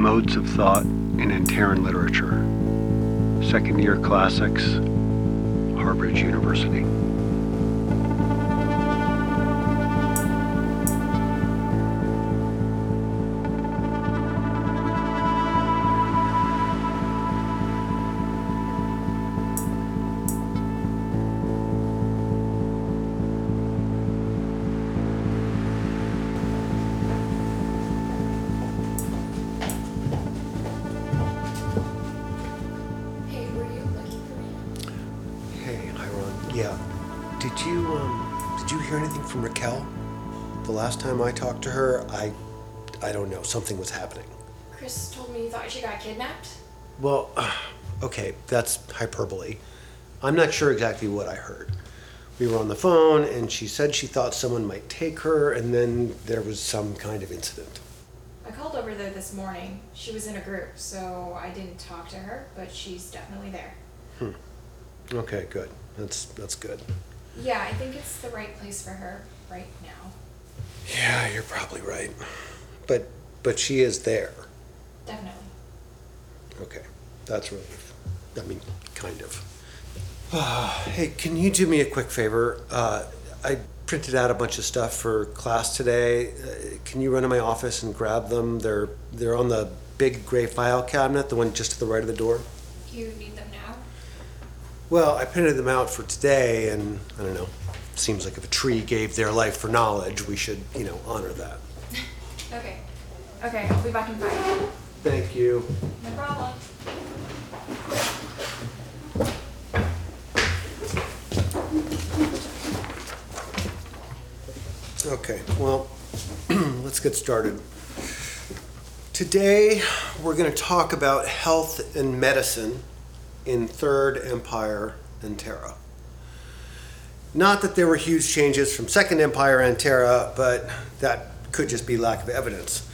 Modes of Thought in Antaran Literature. Second Year Classics, Harbridge University. Did you hear anything from Raquel? The last time I talked to her, I I don't know, something was happening. Chris told me you thought she got kidnapped. Well, okay, that's hyperbole. I'm not sure exactly what I heard. We were on the phone and she said she thought someone might take her and then there was some kind of incident. I called over there this morning. She was in a group, so I didn't talk to her, but she's definitely there. Hmm. Okay, good. That's that's good. Yeah, I think it's the right place for her right now. Yeah, you're probably right. But but she is there. Definitely. Okay, that's relief. I mean, kind of. hey, can you do me a quick favor? Uh, I printed out a bunch of stuff for class today. Uh, can you run to my office and grab them? They're they're on the big gray file cabinet, the one just to the right of the door. You need them now? Well, I printed them out for today, and I don't know. Seems like if a tree gave their life for knowledge, we should, you know, honor that. Okay. Okay, I'll be back in five. Thank you. No problem. Okay, well, let's get started. Today, we're going to talk about health and medicine in Third Empire Anterra. Not that there were huge changes from Second Empire Anterra, but that could just be lack of evidence.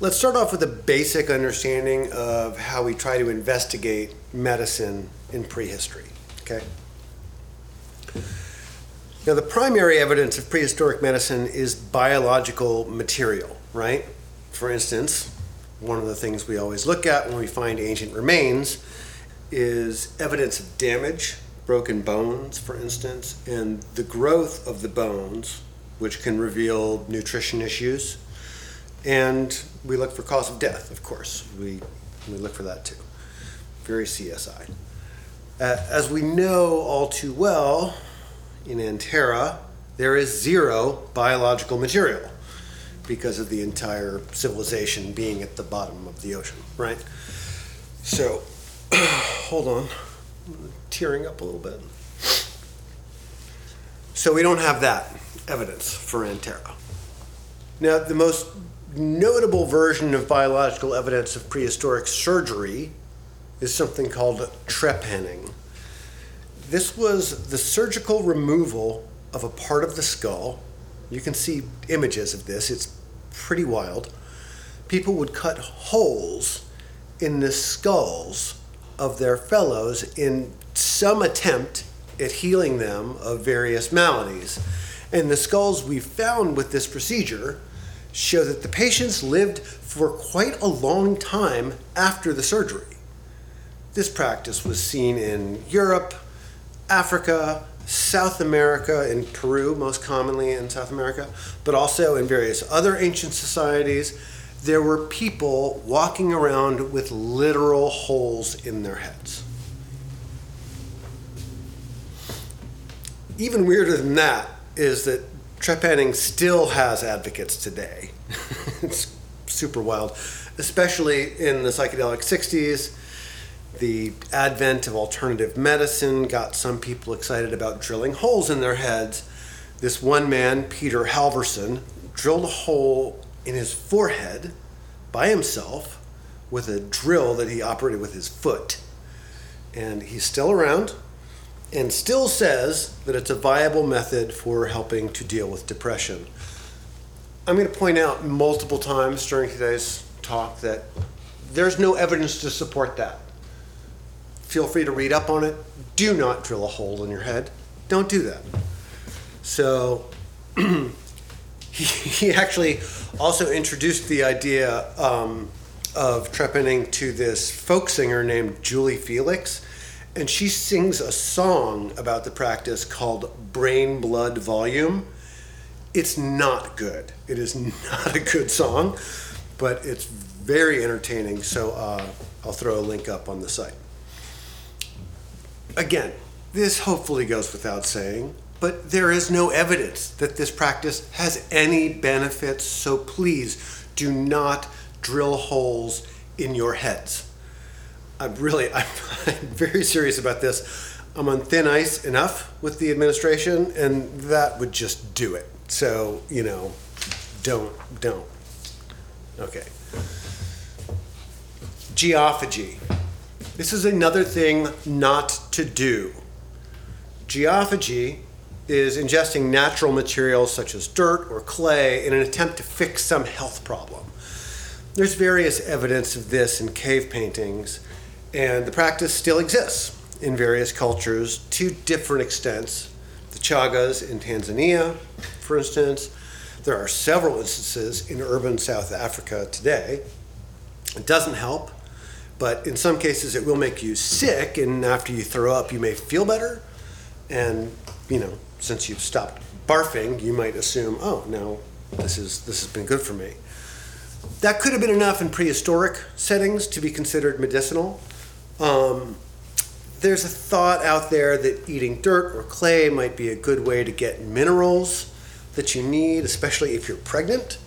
Let's start off with a basic understanding of how we try to investigate medicine in prehistory. Okay? Now, the primary evidence of prehistoric medicine is biological material, right? For instance, one of the things we always look at when we find ancient remains is evidence of damage, broken bones, for instance, and the growth of the bones, which can reveal nutrition issues. And we look for cause of death, of course. We, we look for that too. Very CSI. Uh, as we know all too well, in Anterra, there is zero biological material because of the entire civilization being at the bottom of the ocean, right? So, hold on, I'm tearing up a little bit. So, we don't have that evidence for Anterra. Now, the most notable version of biological evidence of prehistoric surgery is something called trepanning. This was the surgical removal of a part of the skull. You can see images of this, it's pretty wild. People would cut holes in the skulls of their fellows in some attempt at healing them of various maladies. And the skulls we found with this procedure show that the patients lived for quite a long time after the surgery. This practice was seen in Europe, Africa, South America, in Peru, most commonly in South America, but also in various other ancient societies. There were people walking around with literal holes in their heads. Even weirder than that is that trepanning still has advocates today. it's super wild, especially in the psychedelic 60s the advent of alternative medicine got some people excited about drilling holes in their heads. This one man, Peter Halvorson, drilled a hole in his forehead by himself with a drill that he operated with his foot. And he's still around and still says that it's a viable method for helping to deal with depression. I'm going to point out multiple times during today's talk that there's no evidence to support that feel free to read up on it. Do not drill a hole in your head. Don't do that. So, he, he actually also introduced the idea um, of trepanning to this folk singer named Julie Felix, and she sings a song about the practice called Brain Blood Volume. It's not good. It is not a good song, but it's very entertaining. So uh, I'll throw a link up on the site. Again, this hopefully goes without saying, but there is no evidence that this practice has any benefits, so please do not drill holes in your heads. I'm really, I'm, I'm very serious about this. I'm on thin ice enough with the administration, and that would just do it. So, you know, don't, don't. Okay. Geophagy. This is another thing not to do. Geophagy is ingesting natural materials such as dirt or clay in an attempt to fix some health problem. There's various evidence of this in cave paintings, and the practice still exists in various cultures to different extents. The Chagas in Tanzania, for instance, there are several instances in urban South Africa today. It doesn't help, but in some cases it will make you sick, and after you throw up, you may feel better. And, you know, since you've stopped barfing, you might assume, oh, now this is this has been good for me. That could have been enough in prehistoric settings to be considered medicinal. Um, there's a thought out there that eating dirt or clay might be a good way to get minerals that you need, especially if you're pregnant.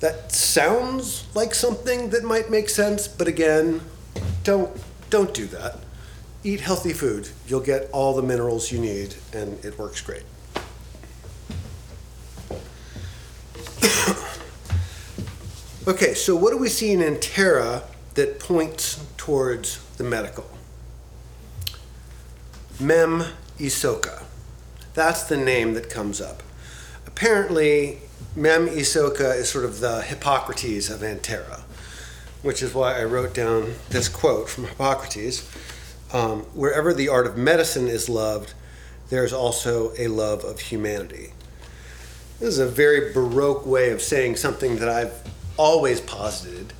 That sounds like something that might make sense, but again, don't don't do that. Eat healthy food. You'll get all the minerals you need, and it works great. okay, so what do we see in Anterra that points towards the medical? Mem Isoka. That's the name that comes up. Apparently, Mem Isoka is sort of the Hippocrates of Anterra, which is why I wrote down this quote from Hippocrates um, Wherever the art of medicine is loved, there is also a love of humanity. This is a very Baroque way of saying something that I've always posited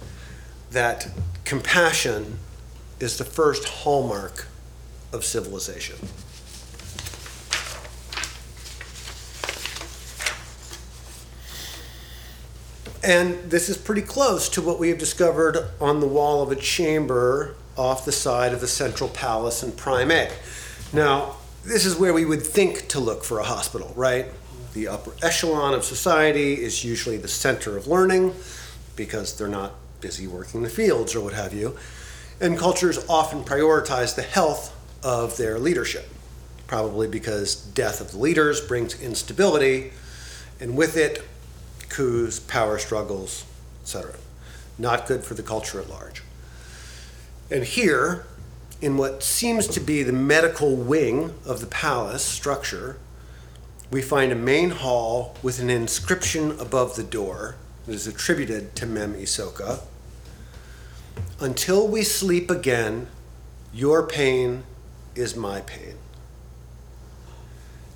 that compassion is the first hallmark of civilization. And this is pretty close to what we have discovered on the wall of a chamber off the side of the central palace in Prime A. Now, this is where we would think to look for a hospital, right? The upper echelon of society is usually the center of learning because they're not busy working the fields or what have you. And cultures often prioritize the health of their leadership, probably because death of the leaders brings instability, and with it, coups, power struggles, etc. Not good for the culture at large. And here, in what seems to be the medical wing of the palace structure, we find a main hall with an inscription above the door that is attributed to Mem Isoka. Until we sleep again, your pain is my pain.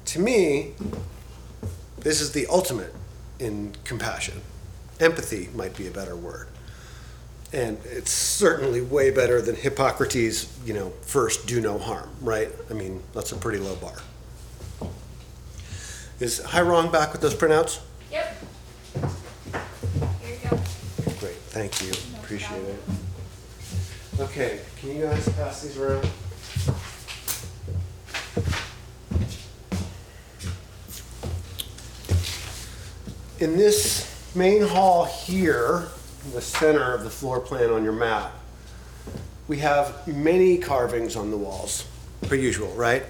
To me, this is the ultimate in compassion. Empathy might be a better word. And it's certainly way better than Hippocrates, you know, first do no harm, right? I mean, that's a pretty low bar. Is Hiron back with those printouts? Yep. Here you go. Great, thank you, appreciate it. Okay, can you guys pass these around? In this main hall here, the center of the floor plan on your map, we have many carvings on the walls, per usual, right?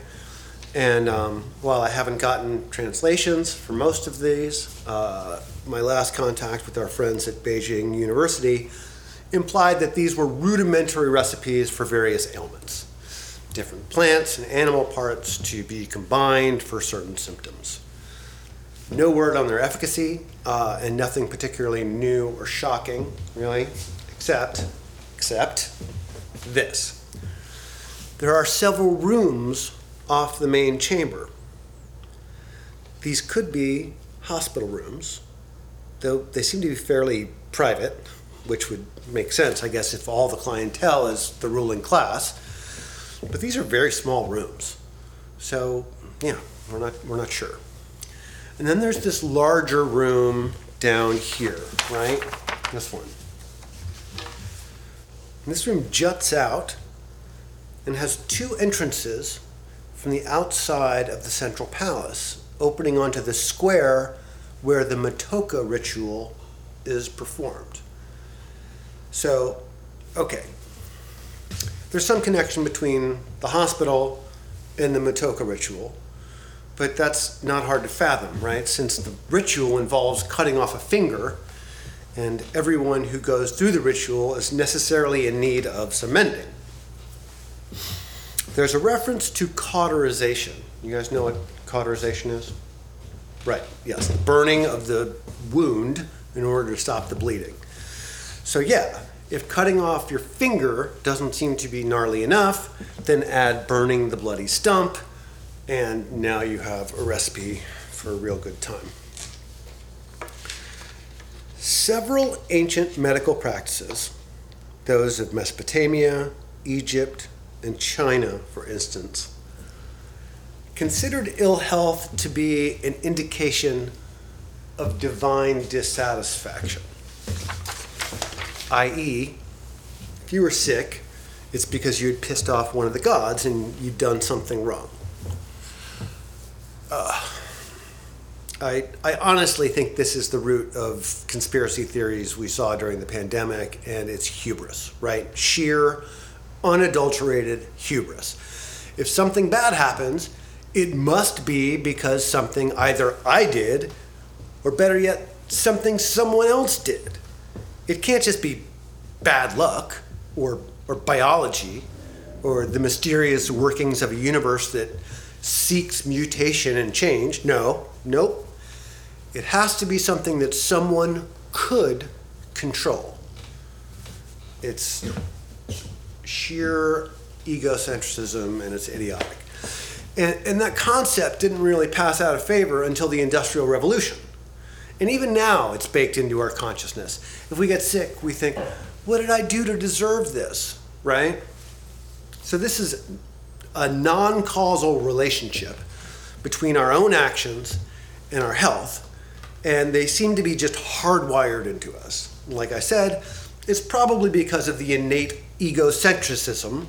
And um, while I haven't gotten translations for most of these, uh, my last contact with our friends at Beijing University implied that these were rudimentary recipes for various ailments, different plants and animal parts to be combined for certain symptoms. No word on their efficacy, uh, and nothing particularly new or shocking, really, except, except this. There are several rooms off the main chamber. These could be hospital rooms, though they seem to be fairly private, which would make sense, I guess, if all the clientele is the ruling class. But these are very small rooms. So, yeah, we're not, we're not sure. And then there's this larger room down here, right? This one. And this room juts out and has two entrances from the outside of the central palace, opening onto the square where the Matoka ritual is performed. So, okay. There's some connection between the hospital and the Matoka ritual, but that's not hard to fathom, right? Since the ritual involves cutting off a finger, and everyone who goes through the ritual is necessarily in need of some mending. There's a reference to cauterization. You guys know what cauterization is? Right, yes, the burning of the wound in order to stop the bleeding. So, yeah, if cutting off your finger doesn't seem to be gnarly enough, then add burning the bloody stump, and now you have a recipe for a real good time. Several ancient medical practices, those of Mesopotamia, Egypt, and China, for instance, considered ill health to be an indication of divine dissatisfaction. I.e., if you were sick, it's because you'd pissed off one of the gods and you'd done something wrong. Uh, I, I honestly think this is the root of conspiracy theories we saw during the pandemic, and it's hubris, right? Sheer, unadulterated hubris. If something bad happens, it must be because something either I did, or better yet, something someone else did. It can't just be bad luck or, or biology or the mysterious workings of a universe that seeks mutation and change. No, nope. It has to be something that someone could control. It's sheer egocentrism and it's idiotic. And, and that concept didn't really pass out of favor until the Industrial Revolution. And even now, it's baked into our consciousness. If we get sick, we think, what did I do to deserve this? Right? So, this is a non causal relationship between our own actions and our health. And they seem to be just hardwired into us. Like I said, it's probably because of the innate egocentricism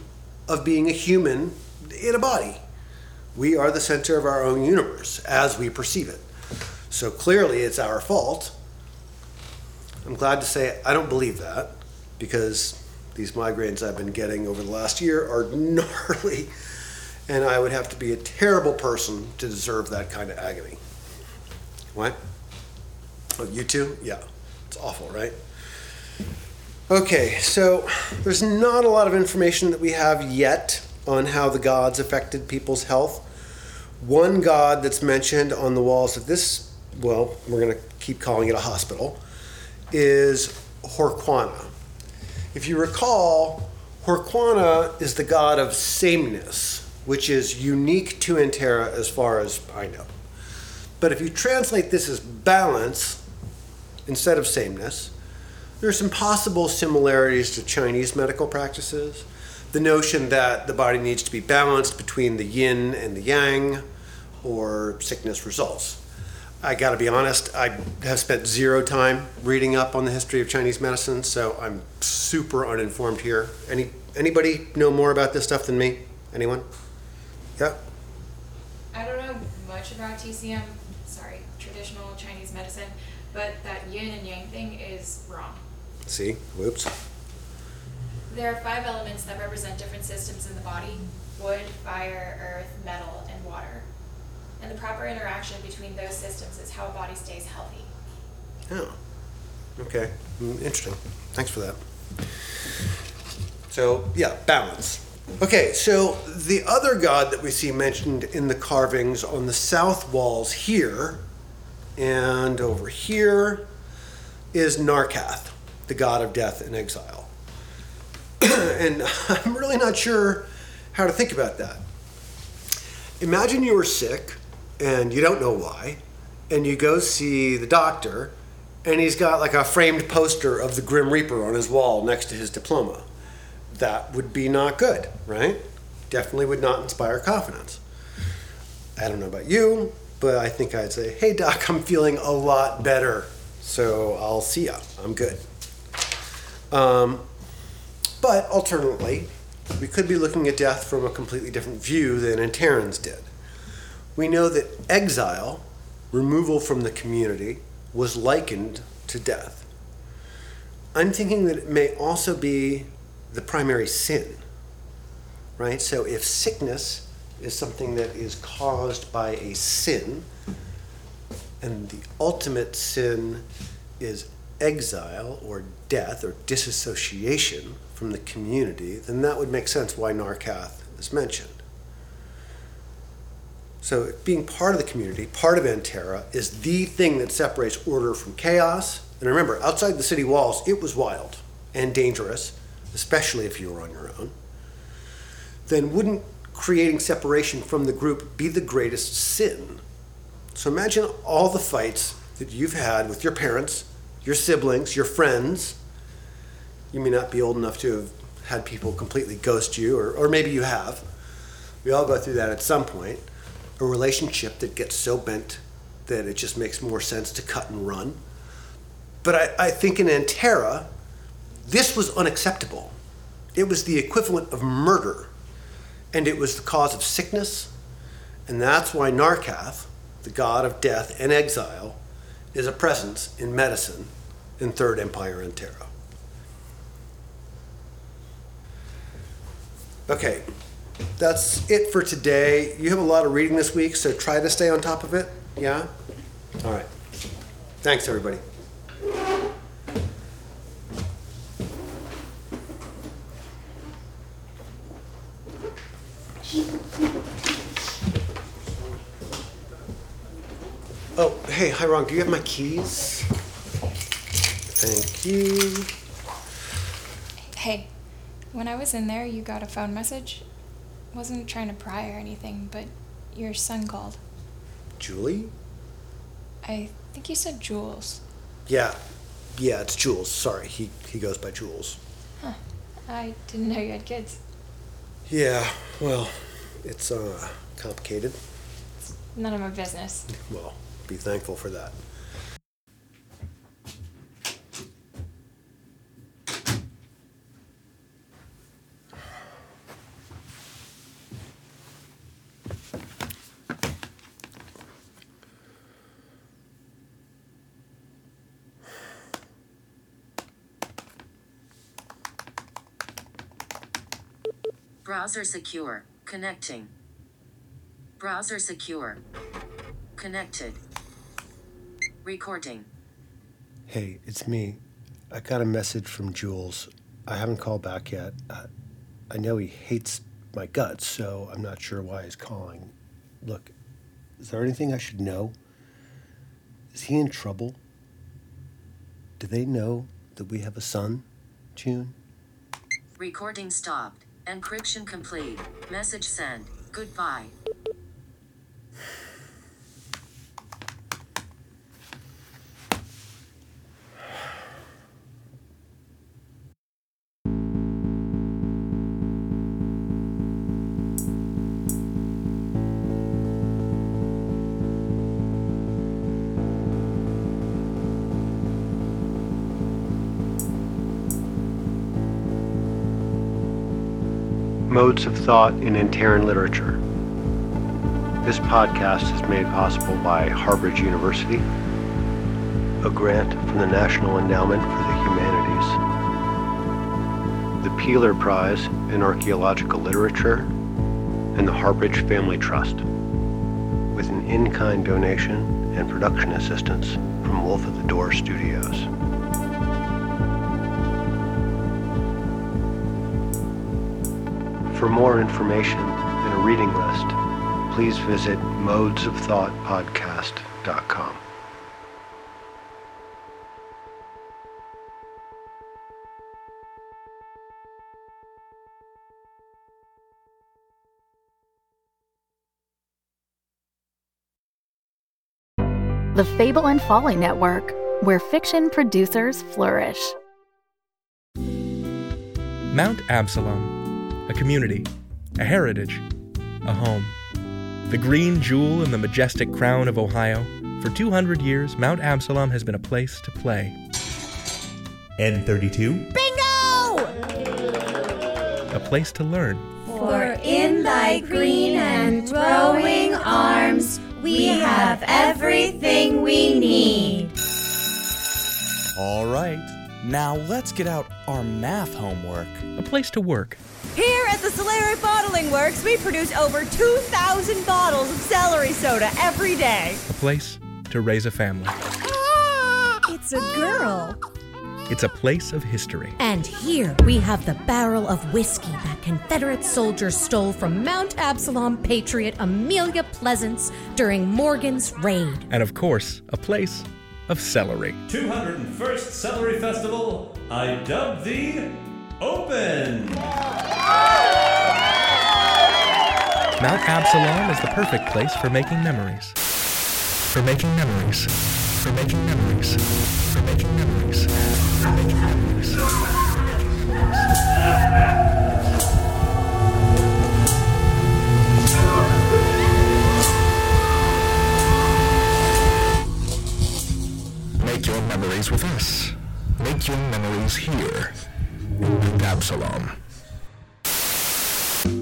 of being a human in a body. We are the center of our own universe as we perceive it. So clearly it's our fault. I'm glad to say I don't believe that because these migraines I've been getting over the last year are gnarly, and I would have to be a terrible person to deserve that kind of agony. What? Oh, you too? Yeah. It's awful, right? Okay, so there's not a lot of information that we have yet on how the gods affected people's health. One god that's mentioned on the walls of this well, we're going to keep calling it a hospital, is Horquana. If you recall, Horquana is the god of sameness, which is unique to Anterra as far as I know. But if you translate this as balance instead of sameness, there are some possible similarities to Chinese medical practices. The notion that the body needs to be balanced between the yin and the yang, or sickness results. I got to be honest, I have spent zero time reading up on the history of Chinese medicine, so I'm super uninformed here. Any anybody know more about this stuff than me? Anyone? Yeah. I don't know much about TCM, sorry, traditional Chinese medicine, but that yin and yang thing is wrong. See, whoops. There are five elements that represent different systems in the body wood, fire, earth, metal, and water. And the proper interaction between those systems is how a body stays healthy. Oh, okay. Mm, Interesting. Thanks for that. So, yeah, balance. Okay, so the other god that we see mentioned in the carvings on the south walls here and over here is Narkath, the god of death and exile. and I'm really not sure how to think about that. Imagine you were sick and you don't know why, and you go see the doctor, and he's got like a framed poster of the Grim Reaper on his wall next to his diploma. That would be not good, right? Definitely would not inspire confidence. I don't know about you, but I think I'd say, hey, doc, I'm feeling a lot better. So I'll see ya. I'm good. Um, but alternately, we could be looking at death from a completely different view than Anterrans did. We know that exile, removal from the community, was likened to death. I'm thinking that it may also be the primary sin, right? So if sickness is something that is caused by a sin, and the ultimate sin is exile or death or disassociation from the community, then that would make sense why Narcath is mentioned. So, being part of the community, part of Anterra, is the thing that separates order from chaos. And remember, outside the city walls, it was wild and dangerous, especially if you were on your own. Then, wouldn't creating separation from the group be the greatest sin? So, imagine all the fights that you've had with your parents, your siblings, your friends. You may not be old enough to have had people completely ghost you, or, or maybe you have. We all go through that at some point a relationship that gets so bent that it just makes more sense to cut and run. But I, I think in Anterra, this was unacceptable. It was the equivalent of murder, and it was the cause of sickness, and that's why Narcath, the god of death and exile, is a presence in medicine in Third Empire Anterra. Okay, that's it for today. You have a lot of reading this week, so try to stay on top of it. Yeah? All right. Thanks, everybody. Oh, hey, hi, Ron. Do you have my keys? Thank you. Hey, when I was in there, you got a phone message. Wasn't trying to pry or anything, but your son called. Julie? I think you said Jules. Yeah. Yeah, it's Jules. Sorry, he, he goes by Jules. Huh. I didn't know you had kids. Yeah, well, it's uh, complicated. It's none of my business. Well, be thankful for that. Browser secure. Connecting. Browser secure. Connected. Recording. Hey, it's me. I got a message from Jules. I haven't called back yet. Uh, I know he hates my guts, so I'm not sure why he's calling. Look, is there anything I should know? Is he in trouble? Do they know that we have a son, June? Recording stopped. Encryption complete. Message sent. Goodbye. Of Thought in Antaran Literature. This podcast is made possible by Harbridge University, a grant from the National Endowment for the Humanities, the Peeler Prize in Archaeological Literature, and the Harbridge Family Trust, with an in-kind donation and production assistance from Wolf at the Door Studios. For more information and a reading list, please visit modesofthoughtpodcast.com. The Fable and Folly Network, where fiction producers flourish. Mount Absalom, a community, a heritage, a home. The green jewel in the majestic crown of Ohio, for 200 years, Mount Absalom has been a place to play, N32. Bingo! a place to learn, For in thy green and growing arms we have everything we need. All right, now let's get out our math homework. a place to work, Here at the Solari Bottling Works, we produce over 2,000 bottles of celery soda every day. a place to raise a family. It's a girl. It's a place of history. And here we have the barrel of whiskey that Confederate soldiers stole from Mount Absalom patriot Amelia Pleasance during Morgan's raid. And of course, a place of celery. 201st Celery Festival, I dub thee Open! Mount Absalom is the perfect place for making memories. For making memories. For making memories. For making memories. For making memories.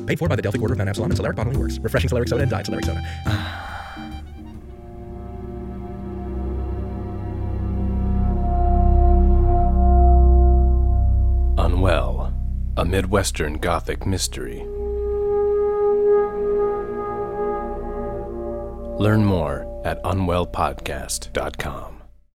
Paid for by the Delphic Order of Mount Absalom and Solaric Bottling Works. Refreshing Solaric Soda and Diet Solaric Soda. Unwell, a Midwestern Gothic mystery. Learn more at unwellpodcast.com.